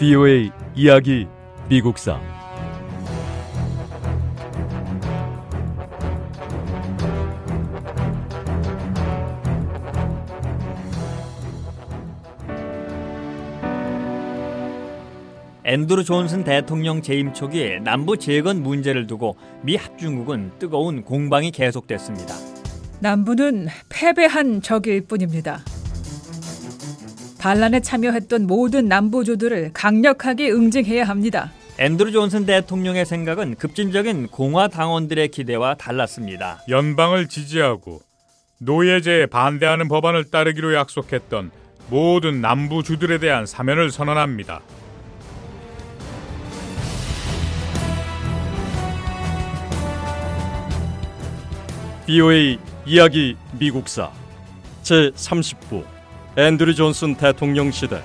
VOA 이야기 미국사 앤드루 존슨 대통령 재임 초기 남부 재건 문제를 두고 미 합중국은 뜨거운 공방이 계속됐습니다. 남부는 패배한 적일 뿐입니다. 반란에 참여했던 모든 남부주들을 강력하게 응징해야 합니다. 앤드루 존슨 대통령의 생각은 급진적인 공화 당원들의 기대와 달랐습니다. 연방을 지지하고 노예제에 반대하는 법안을 따르기로 약속했던 모든 남부 주들에 대한 사면을 선언합니다. VOA 이야기 미국사 제 30부 앤드류 존슨 대통령 시대.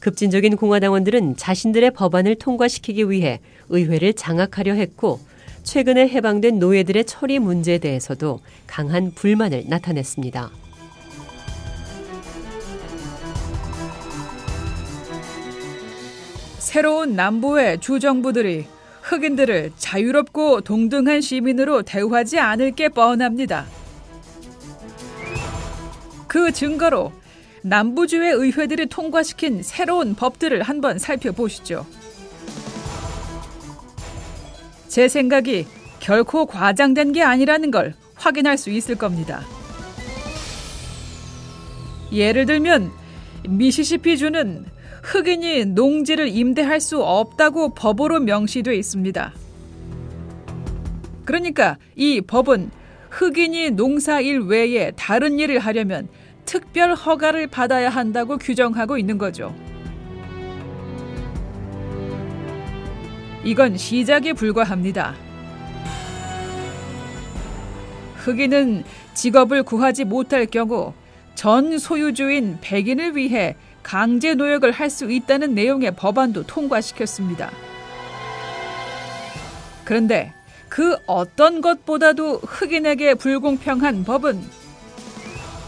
급진적인 공화당원들은 자신들의 법안을 통과시키기 위해 의회를 장악하려 했고 최근에 해방된 노예들의 처리 문제에 대해서도 강한 불만을 나타냈습니다. 새로운 남부의 주정부들이 흑인들을 자유롭고 동등한 시민으로 대우하지 않을 게 뻔합니다. 그 증거로 남부주의 의회들이 통과시킨 새로운 법들을 한번 살펴보시죠. 제 생각이 결코 과장된 게 아니라는 걸 확인할 수 있을 겁니다. 예를 들면 미시시피주는 흑인이 농지를 임대할 수 없다고 법으로 명시돼 있습니다. 그러니까 이 법은 흑인이 농사일 외에 다른 일을 하려면 특별 허가를 받아야 한다고 규정하고 있는 거죠. 이건 시작에 불과합니다. 흑인은 직업을 구하지 못할 경우 전 소유주인 백인을 위해 강제 노역을 할 수 있다는 내용의 법안도 통과시켰습니다. 그런데 그 어떤 것보다도 흑인에게 불공평한 법은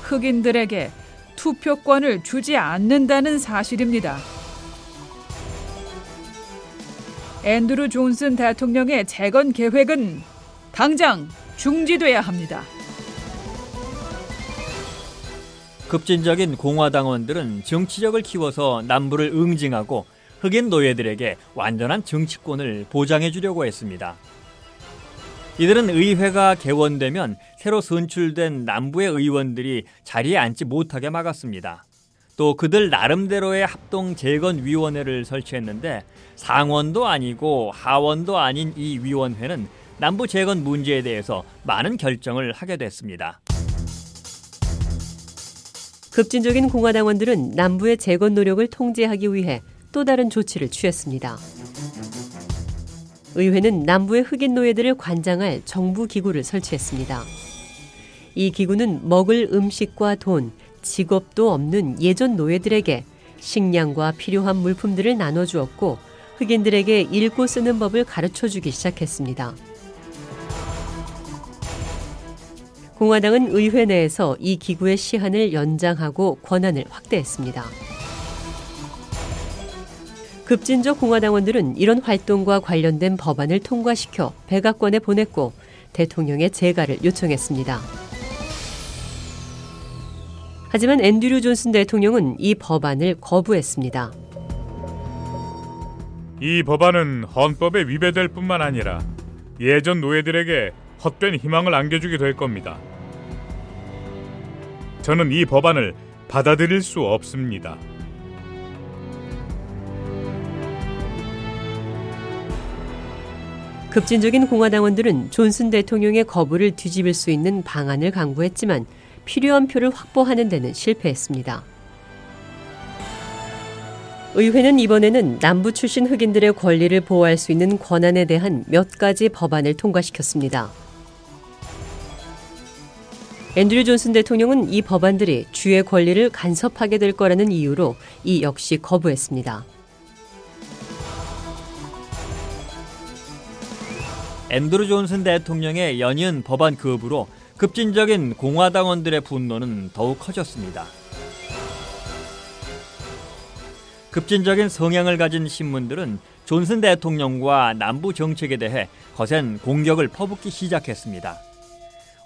흑인들에게 투표권을 주지 않는다는 사실입니다. 앤드루 존슨 대통령의 재건 계획은 당장 중지돼야 합니다. 급진적인 공화당원들은 정치력을 키워서 남부를 응징하고 흑인 노예들에게 완전한 정치권을 보장해 주려고 했습니다. 이들은 의회가 개원되면 새로 선출된 남부의 의원들이 자리에 앉지 못하게 막았습니다. 또 그들 나름대로의 합동 재건 위원회를 설치했는데 상원도 아니고 하원도 아닌 이 위원회는 남부 재건 문제에 대해서 많은 결정을 하게 됐습니다. 급진적인 공화당원들은 남부의 재건 노력을 통제하기 위해 또 다른 조치를 취했습니다. 의회는 남부의 흑인 노예들을 관장할 정부 기구를 설치했습니다. 이 기구는 먹을 음식과 돈, 직업도 없는 예전 노예들에게 식량과 필요한 물품들을 나눠주었고 흑인들에게 읽고 쓰는 법을 가르쳐 주기 시작했습니다. 공화당은 의회 내에서 이 기구의 시한을 연장하고 권한을 확대했습니다. 급진적 공화당원들은 이런 활동과 관련된 법안을 통과시켜 백악관에 보냈고 대통령의 재가를 요청했습니다. 하지만 앤드류 존슨 대통령은 이 법안을 거부했습니다. 이 법안은 헌법에 위배될 뿐만 아니라 예전 노예들에게 헛된 희망을 안겨주게 될 겁니다. 저는 이 법안을 받아들일 수 없습니다. 급진적인 공화당원들은 존슨 대통령의 거부를 뒤집을 수 있는 방안을 강구했지만 필요한 표를 확보하는 데는 실패했습니다. 의회는 이번에는 남부 출신 흑인들의 권리를 보호할 수 있는 권한에 대한 몇 가지 법안을 통과시켰습니다. 앤드류 존슨 대통령은 이 법안들이 주의 권리를 간섭하게 될 거라는 이유로 이 역시 거부했습니다. 앤드루 존슨 대통령의 연이은 법안 거부로 급진적인 공화당원들의 분노는 더욱 커졌습니다. 급진적인 성향을 가진 신문들은 존슨 대통령과 남부 정책에 대해 거센 공격을 퍼붓기 시작했습니다.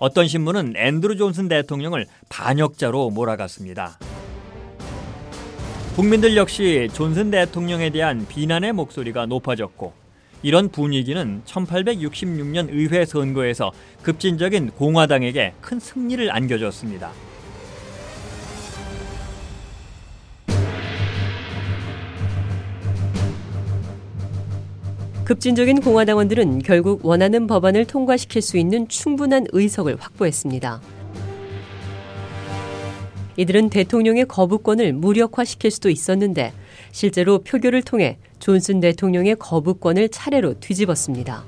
어떤 신문은 앤드루 존슨 대통령을 반역자로 몰아갔습니다. 국민들 역시 존슨 대통령에 대한 비난의 목소리가 높아졌고 이런 분위기는 1866년 의회 선거에서 급진적인 공화당에게 큰 승리를 안겨줬습니다. 급진적인 공화당원들은 결국 원하는 법안을 통과시킬 수 있는 충분한 의석을 확보했습니다. 이들은 대통령의 거부권을 무력화시킬 수도 있었는데 실제로 표결을 통해 존슨 대통령의 거부권을 차례로 뒤집었습니다.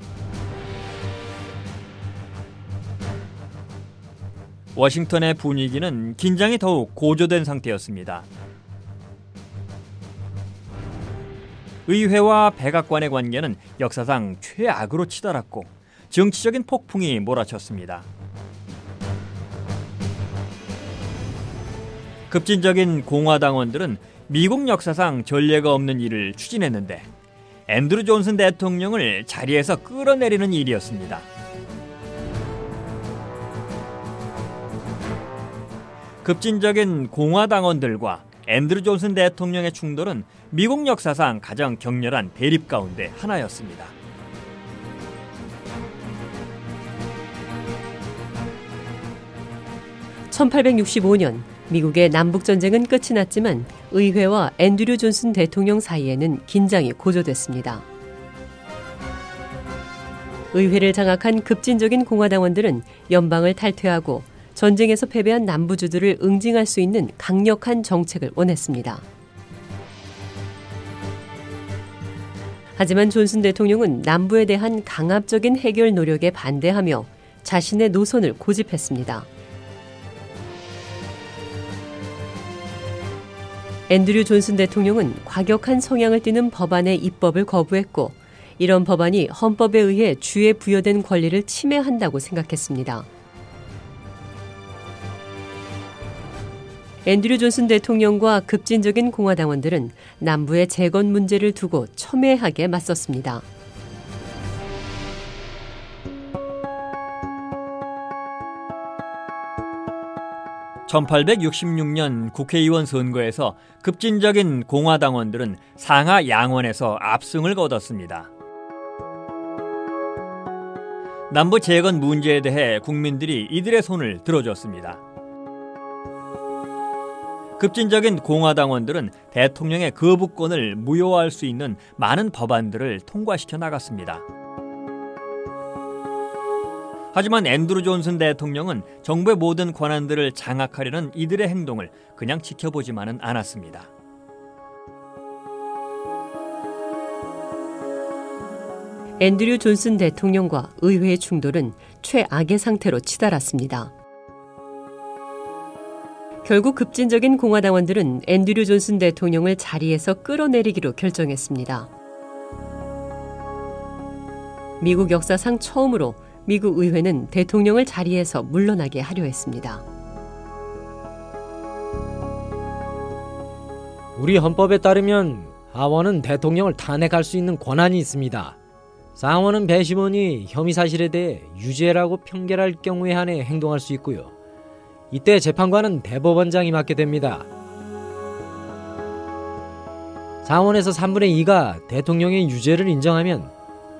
워싱턴의 분위기는 긴장이 더욱 고조된 상태였습니다. 의회와 백악관의 관계는 역사상 최악으로 치달았고 정치적인 폭풍이 몰아쳤습니다. 급진적인 공화당원들은 미국 역사상 전례가 없는 일을 추진했는데 앤드루 존슨 대통령을 자리에서 끌어내리는 일이었습니다. 급진적인 공화당원들과 앤드루 존슨 대통령의 충돌은 미국 역사상 가장 격렬한 대립 가운데 하나였습니다. (1865년) 미국의 남북 전쟁은 끝이 났지만 의회와 앤드류 존슨 대통령 사이에는 긴장이 고조됐습니다. 의회를 장악한 급진적인 공화당원들은 연방을 탈퇴하고 전쟁에서 패배한 남부주들을 응징할 수 있는 강력한 정책을 원했습니다. 하지만 존슨 대통령은 남부에 대한 강압적인 해결 노력에 반대하며 자신의 노선을 고집했습니다. 앤드류 존슨 대통령은 과격한 성향을 띠는 법안의 입법을 거부했고 이런 법안이 헌법에 의해 주에 부여된 권리를 침해한다고 생각했습니다. 앤드류 존슨 대통령과 급진적인 공화당원들은 남부의 재건 문제를 두고 첨예하게 맞섰습니다. 1866년 국회의원 선거에서 급진적인 공화당원들은 상하 양원에서 압승을 거뒀습니다. 남부 재건 문제에 대해 국민들이 이들의 손을 들어줬습니다. 급진적인 공화당원들은 대통령의 거부권을 무효화할 수 있는 많은 법안들을 통과시켜 나갔습니다. 하지만 앤드루 존슨 대통령은 정부의 모든 권한들을 장악하려는 이들의 행동을 그냥 지켜보지만은 않았습니다. 앤드류 존슨 대통령과 의회의 충돌은 최악의 상태로 치달았습니다. 결국 급진적인 공화당원들은 앤드류 존슨 대통령을 자리에서 끌어내리기로 결정했습니다. 미국 역사상 처음으로 미국 의회는 대통령을 자리에서 물러나게 하려 했습니다. 우리 헌법에 따르면 하원은 대통령을 탄핵할 수 있는 권한이 있습니다. 상원은 배심원이 혐의 사실에 대해 유죄라고 평결할 경우에 한해 행동할 수 있고요. 이때 재판관은 대법원장이 맡게 됩니다. 상원에서 3분의 2가 대통령의 유죄를 인정하면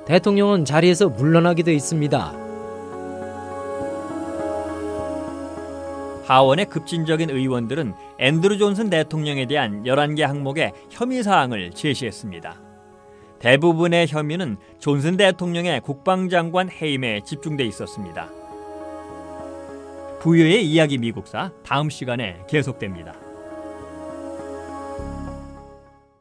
대통령은 자리에서 물러나게 돼 있습니다. 하원의 급진적인 의원들은 앤드루 존슨 대통령에 대한 11개 항목의 혐의 사항을 제시했습니다. 대부분의 혐의는 존슨 대통령의 국방장관 해임에 집중돼 있었습니다. 부여의 이야기 미국사 다음 시간에 계속됩니다.